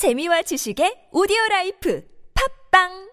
재미와 지식의 오디오 라이프. 팝빵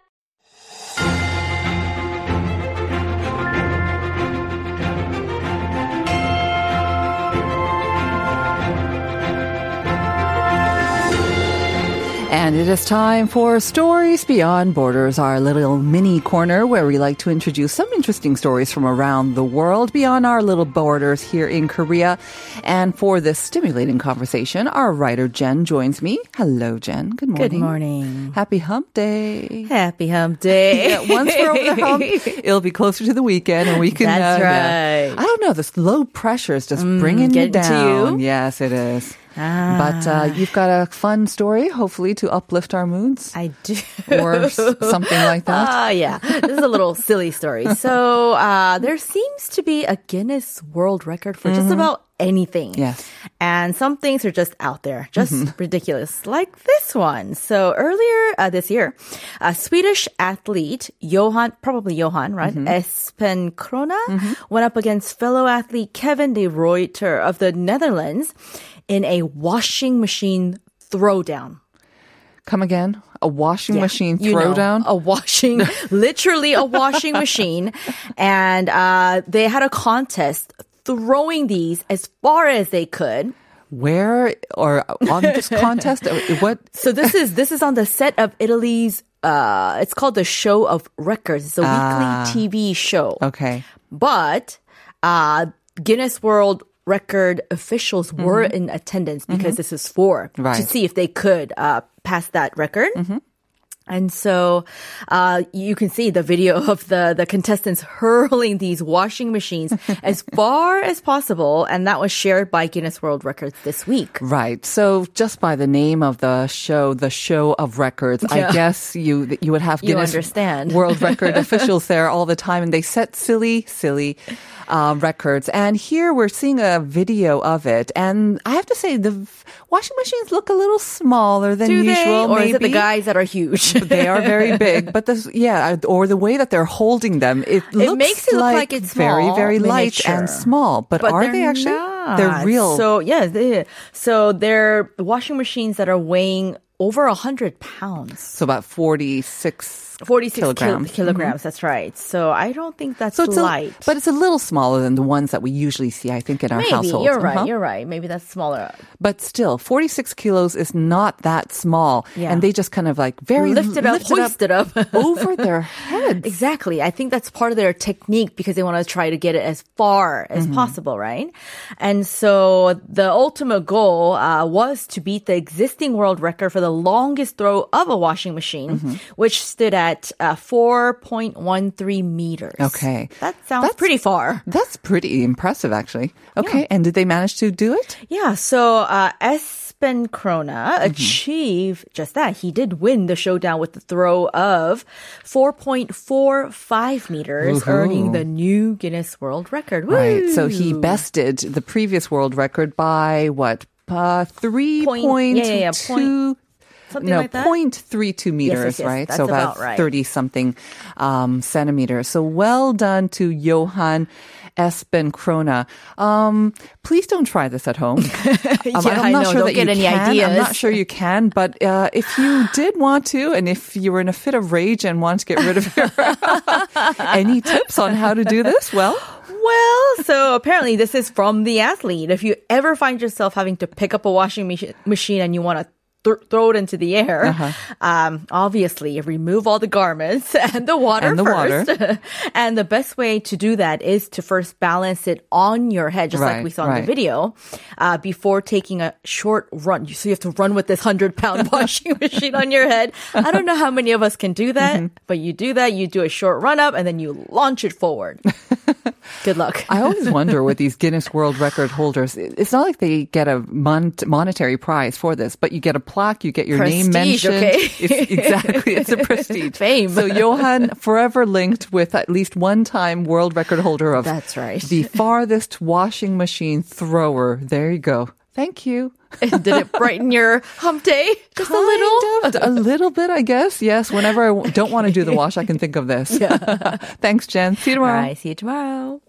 And it is time for Stories Beyond Borders, our little mini corner where we like to introduce some interesting stories from around the world beyond our little borders here in Korea. And for this stimulating conversation, our writer Jen joins me. Hello, Jen. Good morning. Good morning. Happy Hump Day. Happy hump day. Yeah, once we're over the hump, it'll be closer to the weekend, and we can. That's uh, yeah. right. I don't know. This low pressure is just bringing you down. you? Yes, it is. But uh, you've got a fun story, hopefully, to uplift our moods, I do. or s- something like that. Ah, yeah. This is a little silly story. So, uh, there seems to be a Guinness World Record for just about anything. Mm-hmm. Yes. And some things are just out there, just ridiculous, like this one. So earlier uh, this year, a Swedish athlete, Johan, probably Johan, right? Espenkrona, went up against fellow athlete Kevin de Ruyter of the Netherlands in a washing machine throwdown. Come again? A washing Yeah, machine you know, throwdown? a washing, literally a washing machine. And uh, they had a contest throwing these as far as they could. Where or on this contest? Uh, What? So this is this is on the set of Italy's. Uh, it's called the Show of Records. It's a Ah. weekly TV show. Okay. But uh, Guinness World Record officials were in attendance because this is for to Mm-hmm. Right. Mm-hmm. see if they could uh, pass that record. And so uh, you can see the video of the, the contestants hurling these washing machines as far as possible. And that was shared by Guinness World Records this week. Right. So just by the name of the show, the show of records, Yeah. I guess you you would have You understand. World Record officials there all the time, and they set silly, silly uh, records. And here we're seeing a video of it, and I have to say the washing machines look a little smaller than Do they? usual. Or is it the guys that are huge? they are very big, but this, yeah, or the way that they're holding them, it, looks makes it look like it's very, small, very light and small. But, But are they're actually? Not. They're real. So yeah, they, so they're washing machines that are weighing over a hundred pounds, So about 46 forty-six kil- Kilograms. kilograms. That's right. So I don't think that's So it's light. A, but it's a little smaller than the ones that we usually see, I think, in our Maybe households. you're right. Uh-huh. You're right. Maybe that's smaller. But still, 46 kilos is not that small. Yeah. And they just kind of like very lifted up, lift it hoist it up. over their heads. Exactly. I think that's part of their technique because they want to try to get it as far as Mm-hmm. possible, right? And so the ultimate goal uh, was to beat the existing world record for the longest throw of a washing machine, Mm-hmm. which stood at uh, 4.13 meters. Okay. That sounds That's- pretty far. That's pretty impressive, actually. Okay. And did they manage to do it? Yeah, so uh, Espenkrona Mm-hmm. achieved just that. He did win the showdown with the throw of 4.45 meters, Woohoo. earning the new Guinness World Record. Right. So he bested the previous world record by what? Uh, three Point- point yeah, yeah, yeah, two- something no, like that. 0.32 meters, yes, right? that's so about, about right. 30 something um, centimeters. So well done to Johan Espenkrona. Um, please don't try this at home. Um, Yeah, I know. Don't get any can. I'm not sure you can, but uh, if you did want to, and if you were in a fit of rage and want to get rid of your any tips on how to do this, well, Well, so apparently this is from the athlete. If you ever find yourself having to pick up a washing machi- machine and you want to th- throw it into the air, Uh-huh. um, obviously remove all the garments and the water And the water. first. and the best way to do that is to first balance it on your head, just Right, like we saw in the video, uh, before taking a short run. So you have to run with this hundred pound washing machine on your head. I don't know how many of us can do that, Mm-hmm. but you do that. You do a short run up and then you launch it forward. Good luck. I always wonder with these Guinness World Record holders, it's not like they get a mon- monetary prize for this, but you get a plaque, you get your name mentioned. okay? It's, exactly, it's a prestige. Fame. So Johan forever linked with at least one time world record holder of That's right. the farthest washing machine thrower. There you go. Thank you. Did it brighten your hump day just a little? Of, a little bit, I guess. Yes. Whenever I don't want to do the wash, I can think of this. Thanks, Jen. See you All tomorrow. right, see you tomorrow.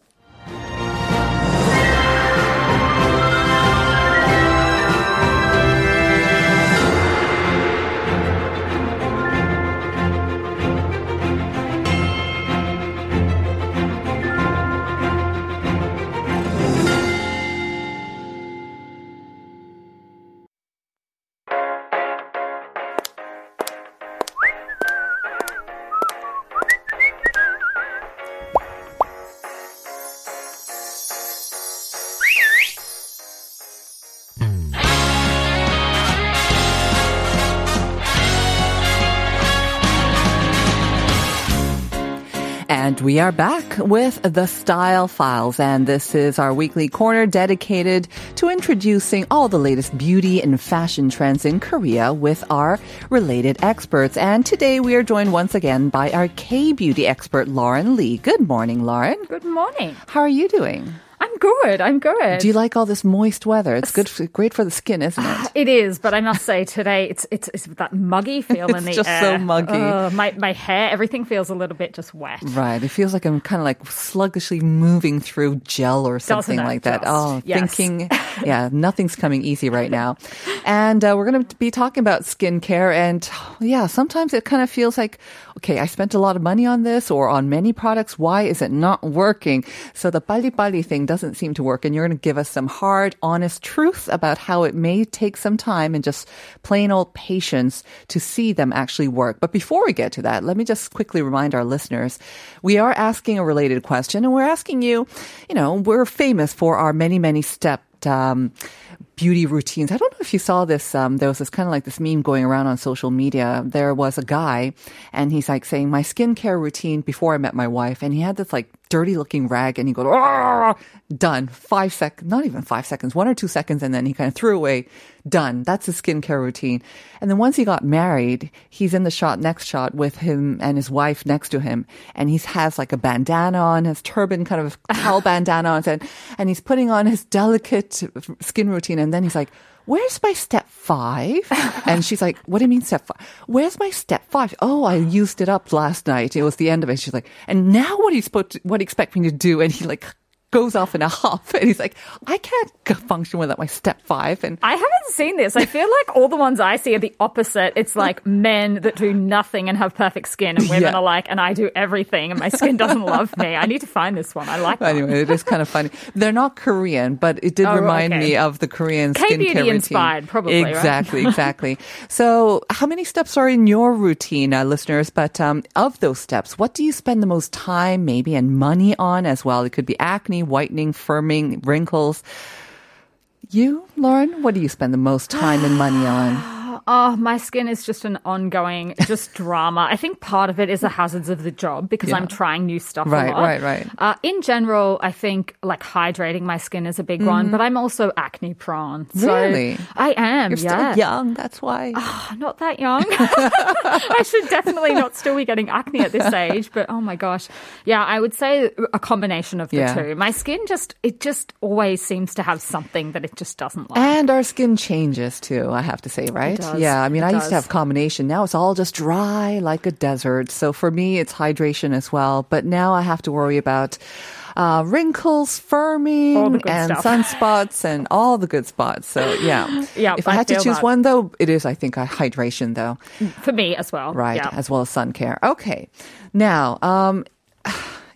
And we are back with the Style Files, and this is our weekly corner dedicated to introducing all the latest beauty and fashion trends in Korea with our related experts. And today we are joined once again by our K beauty expert, Lauren Lee. Good morning, Lauren. Good morning. How are you doing? Good. I'm good. Do you like all this moist weather? It's good, for, great for the skin, isn't it? It is, but I must say today it's it's, it's that muggy feel in the It's just air. so muggy. Ugh, my my hair, everything feels a little bit just wet. Right. It feels like I'm kind of like sluggishly moving through gel or something like that. just? Oh, Yes. thinking, yeah, nothing's coming easy right now. And uh, we're going to be talking about skincare. And yeah, sometimes it kind of feels like, okay, I spent a lot of money on this or on many products. Why is it not working? So the bali bali thing doesn't seem to work. And you're going to give us some hard, honest truth about how it may take some time and just plain old patience to see them actually work. But before we get to that, let me just quickly remind our listeners, we are asking a related question and we're asking you, you know, we're famous for our many, many step um, beauty routines. I don't know if you saw this. Um, there was this kind of like this meme going around on social media. There was a guy, and he's like saying my skincare routine before I met my wife, and he had this like dirty looking rag, and he goes, done. Five sec, not even five seconds, one or two seconds, and then he kind of threw away. Done. That's his skincare routine. And then once he got married, he's in the shot next shot with him and his wife next to him, and he has like a bandana on, his turban kind of towel bandana on, and and he's putting on his delicate skin routine, and then he's like. Where's my step five? And she's like, What do you mean step five? Where's my step five? Oh, I used it up last night. It was the end of it. She's like, And now what do you supposed what do you expect me to do? And he like goes off in a huff and he's like, I can't function without my step five. And I haven't seen this. I feel like all the ones I see are the opposite. It's like men that do nothing and have perfect skin, and women Yeah. are like, and I do everything, and my skin doesn't love me. I need to find this one. I like that. anyway, it is kind of funny. They're not Korean, but it did Oh, remind okay. me of the Korean skincare routine. inspired, probably, right? Exactly, exactly. so, how many steps are in your routine, uh, listeners? But um, of those steps, what do you spend the most time, maybe, and money on as well? It could be acne, whitening, firming, wrinkles. You, Lauren, what do you spend the most time and money on? Oh, my skin is just an ongoing, just drama. I think part of it is the hazards of the job because Yeah. I'm trying new stuff Right, a lot. right, right. Uh, in general, I think like hydrating my skin is a big one, but I'm also acne prone. So Mm-hmm. Really? I am. You're yeah. still young, that's why. Not that young. I should definitely not still be getting acne at this age, but oh my gosh. Yeah, I would say a combination of the Yeah. two. My skin just, it just always seems to have something that it just doesn't like. And our skin changes too, I have to say, right? Does. Yeah, I mean, I used to have combination. Now it's all just dry like a desert. So for me, it's hydration as well. But now I have to worry about uh, wrinkles, firming, All the good and stuff. sunspots and all the good spots. So yeah. Yeah, if I, I had to choose that. one though, it is, I think, a hydration though. For me as well. Right. Yeah. As well as sun care. Okay. Now, um,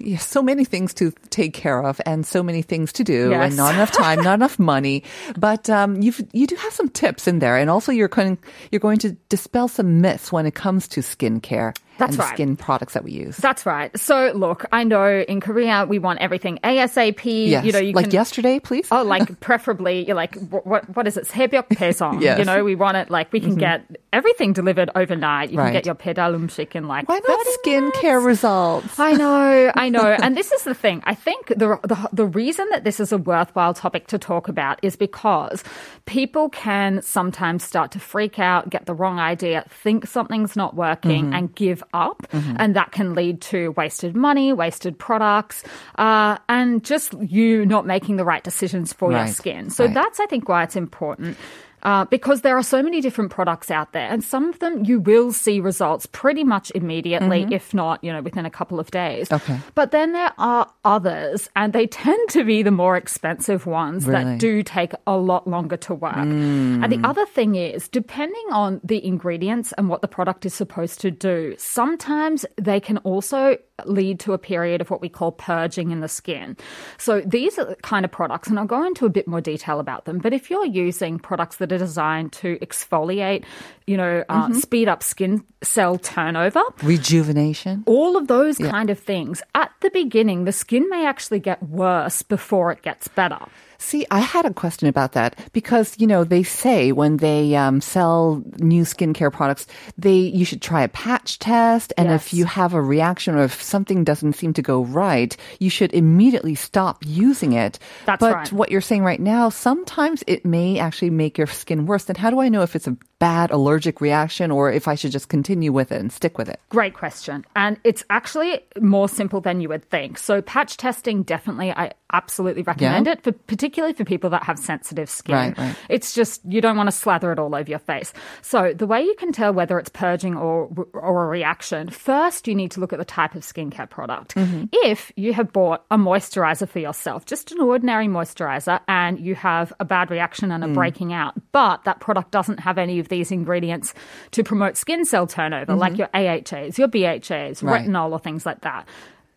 yeah, so many things to take care of and so many things to do and not enough time, not enough money. But um, you you do have some tips in there, and also you're going you're going to dispel some myths when it comes to skincare That's and the right. skin products that we use. That's right. So look, I know in Korea we want everything ASAP. yes, You know, you like can, yesterday, please. Oh, like preferably, you're like what, what what is it? 새벽 배송. Yes. You know, we want it like we can get everything delivered overnight. You Right. can get your pedal umshik in like Why not 30 skincare results? I know, I know. And this is the thing. I think the, the the reason that this is a worthwhile topic to talk about is because people can sometimes start to freak out, get the wrong idea, think something's not working, and give up, and that can lead to wasted money, wasted products, uh, and just you not making the right decisions for your skin. So right. that's, I think, why it's important. Uh, because there are so many different products out there, and some of them you will see results pretty much immediately, if not, you know, within a couple of days. Mm-hmm. Okay. But then there are others, and they tend to be the more expensive ones Really? that do take a lot longer to work. And the other thing is, depending on the ingredients and what the product is supposed to do, sometimes they can also lead to a period of what we call purging in the skin. So these are the kind of products, and I'll go into a bit more detail about them. But if you're using products that are designed to exfoliate, you know, uh, speed up skin cell turnover, Rejuvenation. all of those kind of things, at the beginning, the skin may actually get worse before it gets better. See, I had a question about that because you know they say when they um, sell new skincare products, they you should try a patch test, and if you have a reaction or if something doesn't seem to go right, you should immediately stop using it. That's but right. what you're saying right now, sometimes it may actually make your skin worse. Then how do I know if it's a bad allergic reaction or if I should just continue with it and stick with it? Great question. And it's actually more simple than you would think. So, patch testing, definitely, I absolutely recommend Yeah? it, for, particularly for people that have sensitive skin. Right, right. It's just, you don't want to slather it all over your face. So, the way you can tell whether it's purging or, or a reaction, first, you need to look at the type of skincare product. Mm-hmm. If you have bought a moisturizer for yourself, just an ordinary moisturizer, and you have a bad reaction and a Mm. breaking out, but that product doesn't have any of these ingredients to promote skin cell turnover, like your AHAs, your BHAs, Mm-hmm. Right. retinol, or things like that.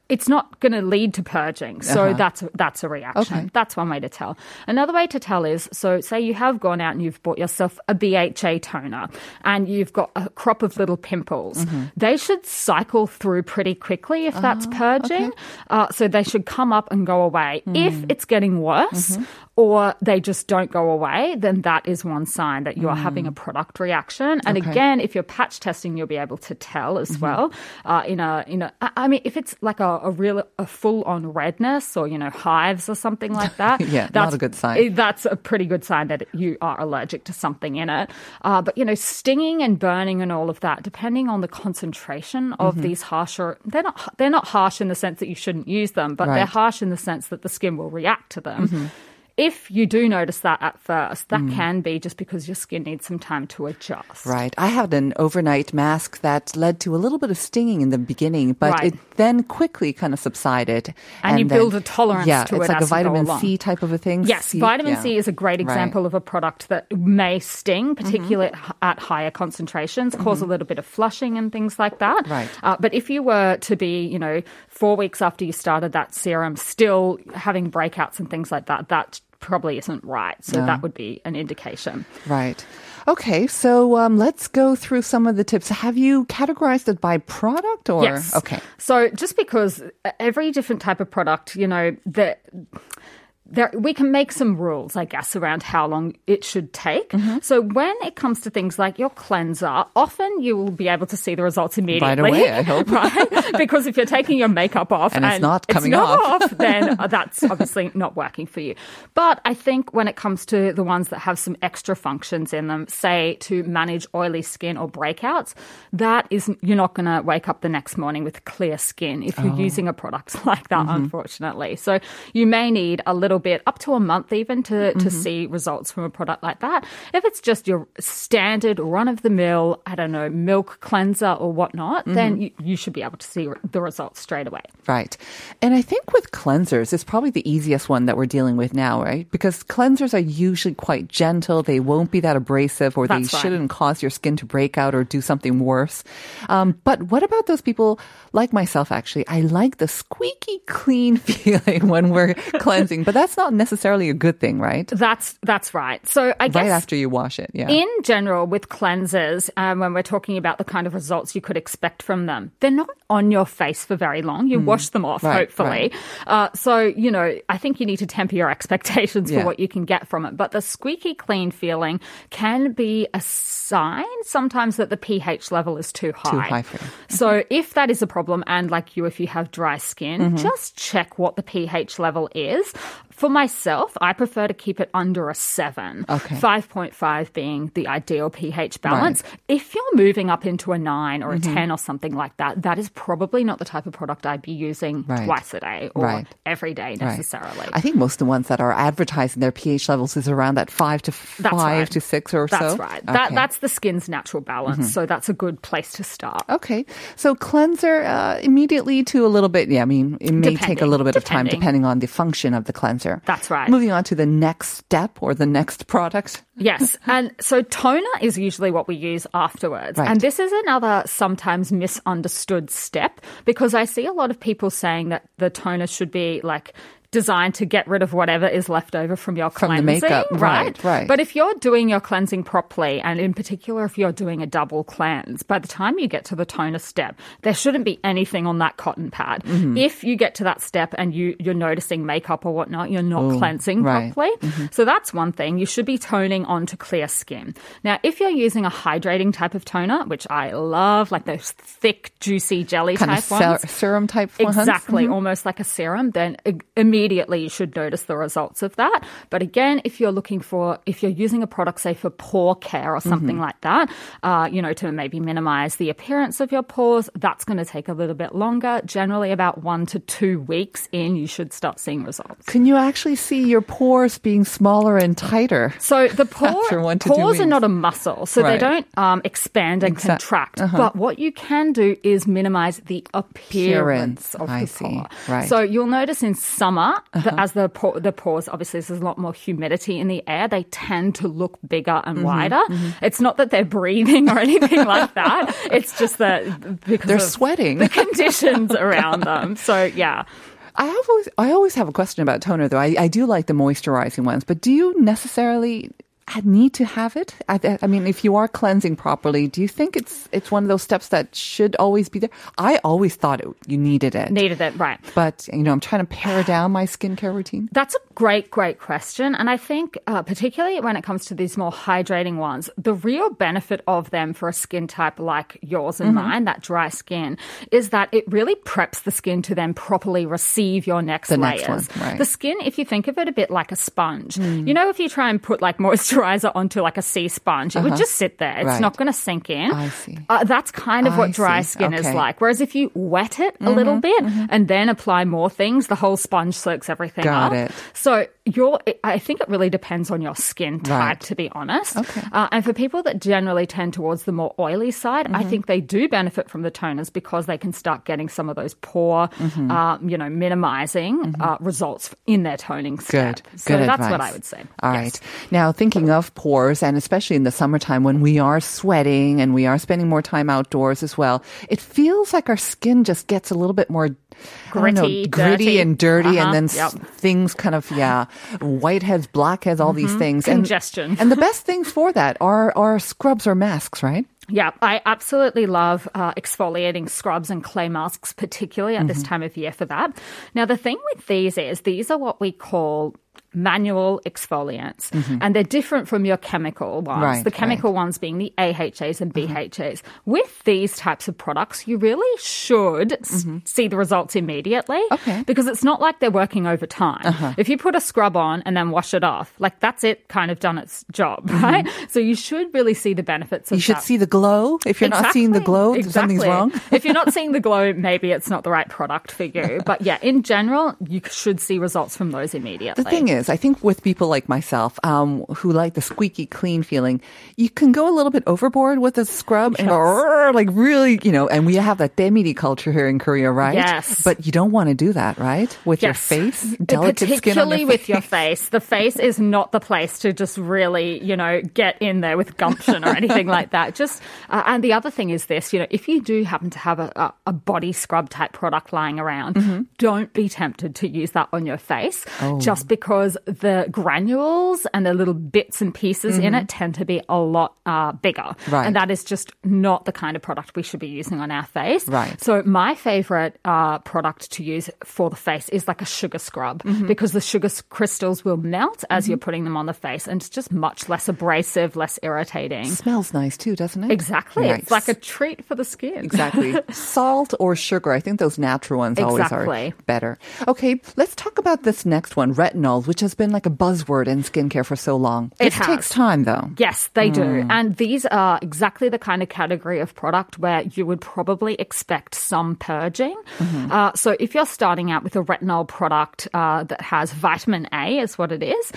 It's not going to lead to purging, so Uh-huh. that's a, that's a reaction. Okay. That's one way to tell. Another way to tell is so say you have gone out and you've bought yourself a BHA toner and you've got a crop of little pimples. Mm-hmm. They should cycle through pretty quickly if Ah, that's purging. Uh, so they should come up and go away. If Mm. it's getting worse Mm-hmm. or they just don't go away, then that is one sign that you're having a product reaction. And Mm. Okay. again, if you're patch testing, you'll be able to tell as Mm-hmm. well. Uh, in a in a, I mean, if it's like a, a real a full on redness or you know hives or something like that, Yeah, not a good sign. That's a pretty good sign that you are allergic to something in it. Uh, but you know, stinging and burning and all of that, depending on the concentration Mm-hmm. of these harsher, they're not they're not harsh in the sense that you shouldn't use them, but they're Mm-hmm. harsh in the sense that the skin will react to them. If you do notice that at first, that Mm. can be just because your skin needs some time to adjust. Right. I had an overnight mask that led to a little bit of stinging in the beginning, but Right. it then quickly kind of subsided. And you then- build a tolerance yeah, to it's it like a as you go vitamin. C type of a thing. Yes, vitamin yeah. C is a great Right. example of a product that may sting, particularly at- at higher concentrations, cause a little bit of flushing and things like that. Right. Uh, but if you were to be, you know, four weeks after you started that serum, still having breakouts and things like that, that probably isn't right. So No. that would be an indication. Right. Okay, so um, let's go through some of the tips. Have you categorized it by product or? Yes. Okay. So just because every different type of product, you know, the there, we can make some rules, I guess, around how long it should take. Mm-hmm. So when it comes to things like your cleanser, often you will be able to see the results immediately. away, I hope. right? Because if you're taking your makeup off And it's not coming not off. then that's obviously not working for you. But I think when it comes to the ones that have some extra functions in them, say to manage oily skin or breakouts, that isn't, you're not going to wake up the next morning with clear skin if Oh. you're using a product like that, Mm-hmm. unfortunately. So you may need a little bit, up to a month even, to, Mm-hmm. to see results from a product like that. If it's just your standard run of the mill, I don't know, milk cleanser or whatnot, Mm-hmm. then you, you should be able to see the results straight away. Right. And I think with cleansers, it's probably the easiest one that we're dealing with now, right? Because cleansers are usually quite gentle. They won't be that abrasive or That's they right. shouldn't cause your skin to break out or do something worse. Um, but what about those people like myself, actually? I like the squeaky clean feeling when we're cleansing, but that's not necessarily a good thing, right? That's that's right. So I guess Right after you wash it. Yeah. in general with cleansers, um, when we're talking about the kind of results you could expect from them, they're not on your face for very long. You wash them off. Right, hopefully. Uh, so you know, I think you need to temper your expectations Yeah. for what you can get from it. But the squeaky clean feeling can be a sign sometimes that the pH level is too high. Too high for you. So if that is a problem, and like you, if you have dry skin, Mm-hmm. just check what the pH level is. For myself, I prefer to keep it under a seven. Okay. 5.5 being the ideal pH balance. If you're moving up into a nine or a Mm-hmm. 10 or something like that, that is probably not the type of product I'd be using Right. twice a day or Right. every day Right. necessarily. I think most of the ones that are advertising their pH levels is around that five to That's five right. to six or That's so. That's right. That, that's the skin's natural balance. Mm-hmm. So that's a good place to start. Okay. So cleanser uh, immediately to a little bit. Yeah, I mean, it may take a little bit of time Depending. depending on the function of the cleanser. That's right. Moving on to the next step or the next product. Yes. And so toner is usually what we use afterwards. Right. And this is another sometimes misunderstood step because I see a lot of people saying that the toner should be like designed to get rid of whatever is left over from your From the makeup. Right, right. But if you're doing your cleansing properly, and in particular if you're doing a double cleanse, by the time you get to the toner step, there shouldn't be anything on that cotton pad. Mm-hmm. If you get to that step and you you're noticing makeup or whatnot, you're not cleansing right. properly. Mm-hmm. So that's one thing. You should be toning onto clear skin. Now, if you're using a hydrating type of toner, which I love, like those thick, juicy jelly kind of type ones. ser- serum type ones. Exactly, almost like a serum, then i- immediately you should notice the results of that. But again, if you're looking for, if you're using a product, say for pore care or something like that, uh, you know, to maybe minimize the appearance of your pores, that's going to take a little bit longer. Generally, about one to two weeks in, you should start seeing results. Can you actually see your pores being smaller and tighter? So the pore, pores are not a muscle, so they don't um, expand and contract. uh-huh. But what you can do is minimize the appearance, Appearance. of I the see. pore. Right. So you'll notice in summer, that as the the pores, obviously there's a lot more humidity in the air, they tend to look bigger and Mm-hmm. wider. It's not that they're breathing or anything like that. It's just that because They're sweating. the conditions around them. So yeah. I have always, I always have a question about toner though. I, I do like the moisturizing ones, but do you necessarily need to have it? I, I mean, if you are cleansing properly, do you think it's it's one of those steps that should always be there? I always thought it, you needed it, Needed it, right. but you know, I'm trying to pare down my skincare routine. That's a great, great question. And I think, uh, particularly when it comes to these more hydrating ones, the real benefit of them for a skin type like yours and Mm-hmm. mine, that dry skin, is that it really preps the skin to then properly receive your next The layers. next one, right. The skin, if you think of it a bit like a sponge, Mm. you know, if you try and put like moisturizer onto like a sea sponge, it would just sit there. It's Uh-huh. Right. not going to sink in. I see. Uh, that's kind of I what dry see. skin is like. Whereas if you wet it a little bit and then apply more things, the whole sponge soaks everything Got up. it. So your, I think it really depends on your skin Right. type, to be honest. Okay. Uh, and for people that generally tend towards the more oily side, Mm-hmm. I think they do benefit from the toners because they can start getting some of those pore, Mm-hmm. uh, you know, minimizing uh, results in their toning step. Good. So Good that's what. I would say. All Yes. right. Now, thinking of pores, and especially in the summertime when we are sweating and we are spending more time outdoors as well, it feels like our skin just gets a little bit more don't know, Gritty, gritty dirty. and dirty, and Uh-huh. then Yep. things kind of yeah, whiteheads, blackheads, all these things. And- Mm-hmm. Congestion. And, the best things for that are are scrubs or masks, right? Yeah, I absolutely love uh, exfoliating scrubs and clay masks, particularly at this Mm-hmm. time of year for that. Now, the thing with these is these are what we call manual exfoliants, and they're different from your chemical ones. Mm-hmm. Right, the chemical right. ones being the AHAs and BHAs. With these types of products, you really should s- see the results immediately Mm-hmm. Okay. Uh-huh. because it's not like they're working over time. If you put a scrub on and then wash it off, like that's it, kind of done its job, right? So you should really see the benefits of Mm-hmm. You should that. see the glow. If you're not seeing the glow, Exactly. something's wrong. if you're not seeing the glow, maybe it's not the right product for you. But yeah, in general, you should see results from those immediately. The thing is, I think with people like myself, um, who like the squeaky clean feeling, you can go a little bit overboard with a scrub and go, like really, you know, and we have that demiri culture here in Korea, right? Yes. But you don't want to do that, right? With your face, delicate Particularly your with face. your face. The face is not the place to just really, you know, get in there with gumption or anything like that. Just uh, and the other thing is this, you know, if you do happen to have a, a, a body scrub type product lying around, Mm-hmm. don't be tempted to use that on your face, Oh. just because the granules and the little bits and pieces in it tend to be a lot uh, bigger, Mm-hmm. Right. and that is just not the kind of product we should be using on our face. Right. So my favorite uh, product to use for the face is like a sugar scrub Mm-hmm. because the sugar crystals will melt as you're putting them on the face, and it's just much less abrasive, less irritating. It Smells nice too, doesn't it? Exactly, Nice. it's like a treat for the skin. Exactly. Salt or sugar. I think those natural ones always Exactly. are better. Okay, let's talk about this next one, retinol, which has been like a buzzword in skincare for so long. It takes time though. Yes, they do. Hmm. And these are exactly the kind of category of product where you would probably expect some purging. Mm-hmm. Uh, so if you're starting out with a retinol product uh, that has vitamin A, is what it is,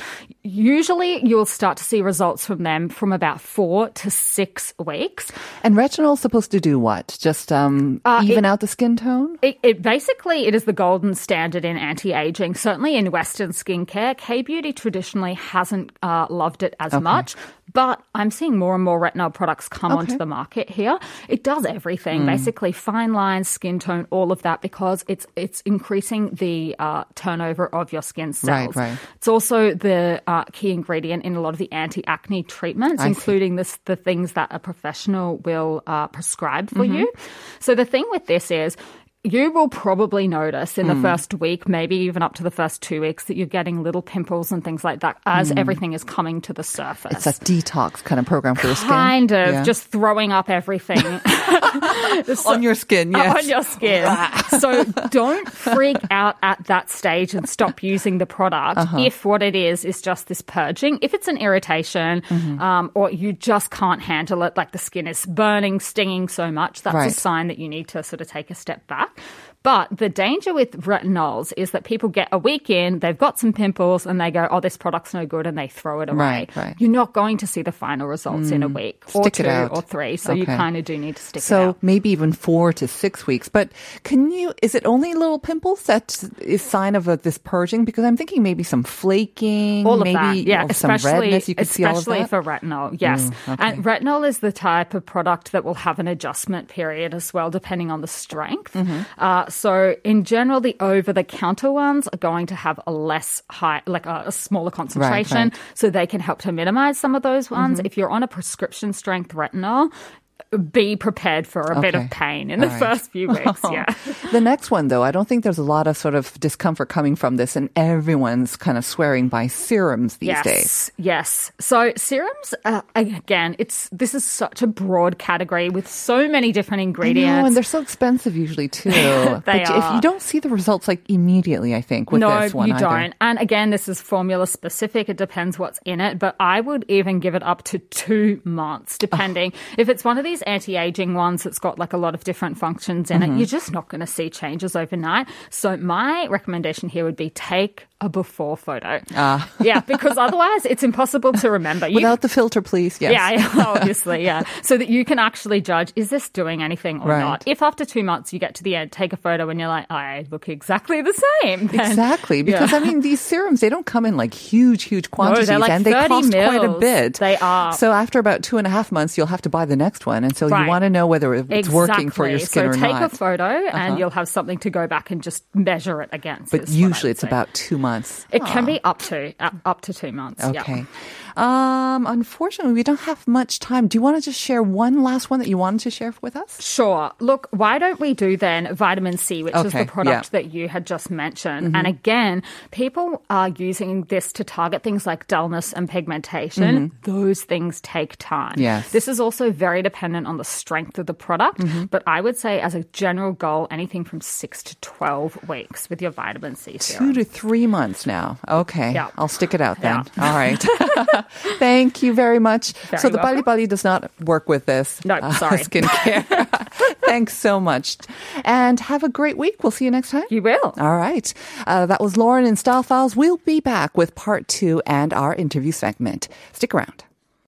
usually you'll start to see results from them from about four to six weeks. And retinol's supposed to do what? Just um, Uh, even out the skin tone? It, it basically it is the golden standard in anti-aging. Certainly in Western skincare, K beauty traditionally hasn't uh, loved it as much. But I'm seeing more and more retinol products come onto the market here. It does everything, basically fine lines, skin tone, all of that, because it's it's increasing the uh, turnover of your skin cells. right. It's also the uh, key ingredient in a lot of the anti-acne treatments, I see. including this, the things that a professional will uh, prescribe for Mm-hmm. you. So the thing with this is. You will probably notice in the Mm. first week, maybe even up to the first two weeks, that you're getting little pimples and things like that as everything is coming to the surface. Mm. It's a detox kind of program for your skin. kind of Yeah. just throwing up everything So- on your skin, yes. on your skin. so don't freak out at that stage and stop using the product Uh-huh. if what it is is just this purging. If it's an irritation Mm-hmm. um, or you just can't handle it, like the skin is burning, stinging so much, that's Right. a sign that you need to sort of take a step back back. But the danger with retinols is that people get a week in, they've got some pimples, and they go, "Oh, this product's no good," and they throw it away. Right, right. You're not going to see the final results in a week or Stick two or three, so you kind of do need to stick it So maybe even four to six weeks. But can you, is it only little pimples that is sign of a, this purging? Because I'm thinking maybe some flaking, all of maybe that, yeah, some especially redness. You could see all of especially that. for retinol. Yes, okay. and retinol is the type of product that will have an adjustment period as well, depending on the strength. Mm-hmm. Uh, so in general, the over-the-counter ones are going to have a less high, like a, a smaller concentration, right. Mm-hmm. so they can help to minimize some of those ones. If you're on a prescription strength retinol. Be prepared for a bit of pain in the All right. first few weeks. Yeah. the next one, though, I don't think there's a lot of sort of discomfort coming from this, and everyone's kind of swearing by serums these yes, days. Yes. Yes. So serums, uh, again, it's this is such a broad category with so many different ingredients. know, and they're so expensive usually too. They but if you don't see the results like immediately, I think with no, this one you either. don't. And again, this is formula specific. It depends what's in it. But I would even give it up to two months, depending. if it's one of these anti-aging ones that's got like a lot of different functions in Mm-hmm. it, you're just not going to see changes overnight. So my recommendation here would be take a before photo. Ah. Yeah, because otherwise it's impossible to remember. You- Without the filter, please. Yes. Yeah, yeah, obviously, yeah. So that you can actually judge is this doing anything or Right. not. If after two months you get to the end, take a photo and you're like, I look exactly the same. then- Exactly, because Yeah. I mean these serums they don't come in like huge, huge quantities, like and they 30 cost quite a bit. They are. So after about two and a half months, you'll have to buy the next one, and so you want to know whether it's working for your skin so or take not. Uh-huh. a photo and you'll have something to go back and just measure it against. but is what I usually it's say. about two months. It can be up to up, up to two months. yeah. Okay. Um, unfortunately, we don't have much time. Do you want to just share one last one that you wanted to share with us? Sure. Look, why don't we do then vitamin C, which is the product yeah. that you had just mentioned. Mm-hmm. And again, people are using this to target things like dullness and pigmentation. Mm-hmm. Those things take time. Yes. This is also very dependent on the strength of the product. Mm-hmm. But I would say, as a general goal, anything from six to 12 weeks with your vitamin C Two to three months now. Okay. Yeah. I'll stick it out then. All right. Thank you very much. Very so the Bali welcome. Bali does not work with this. No, sorry. skincare. Thanks so much. And have a great week. We'll see you next time. You will. All right. Uh, that was Lauren in Style Files. We'll be back with part two and our interview segment. Stick around.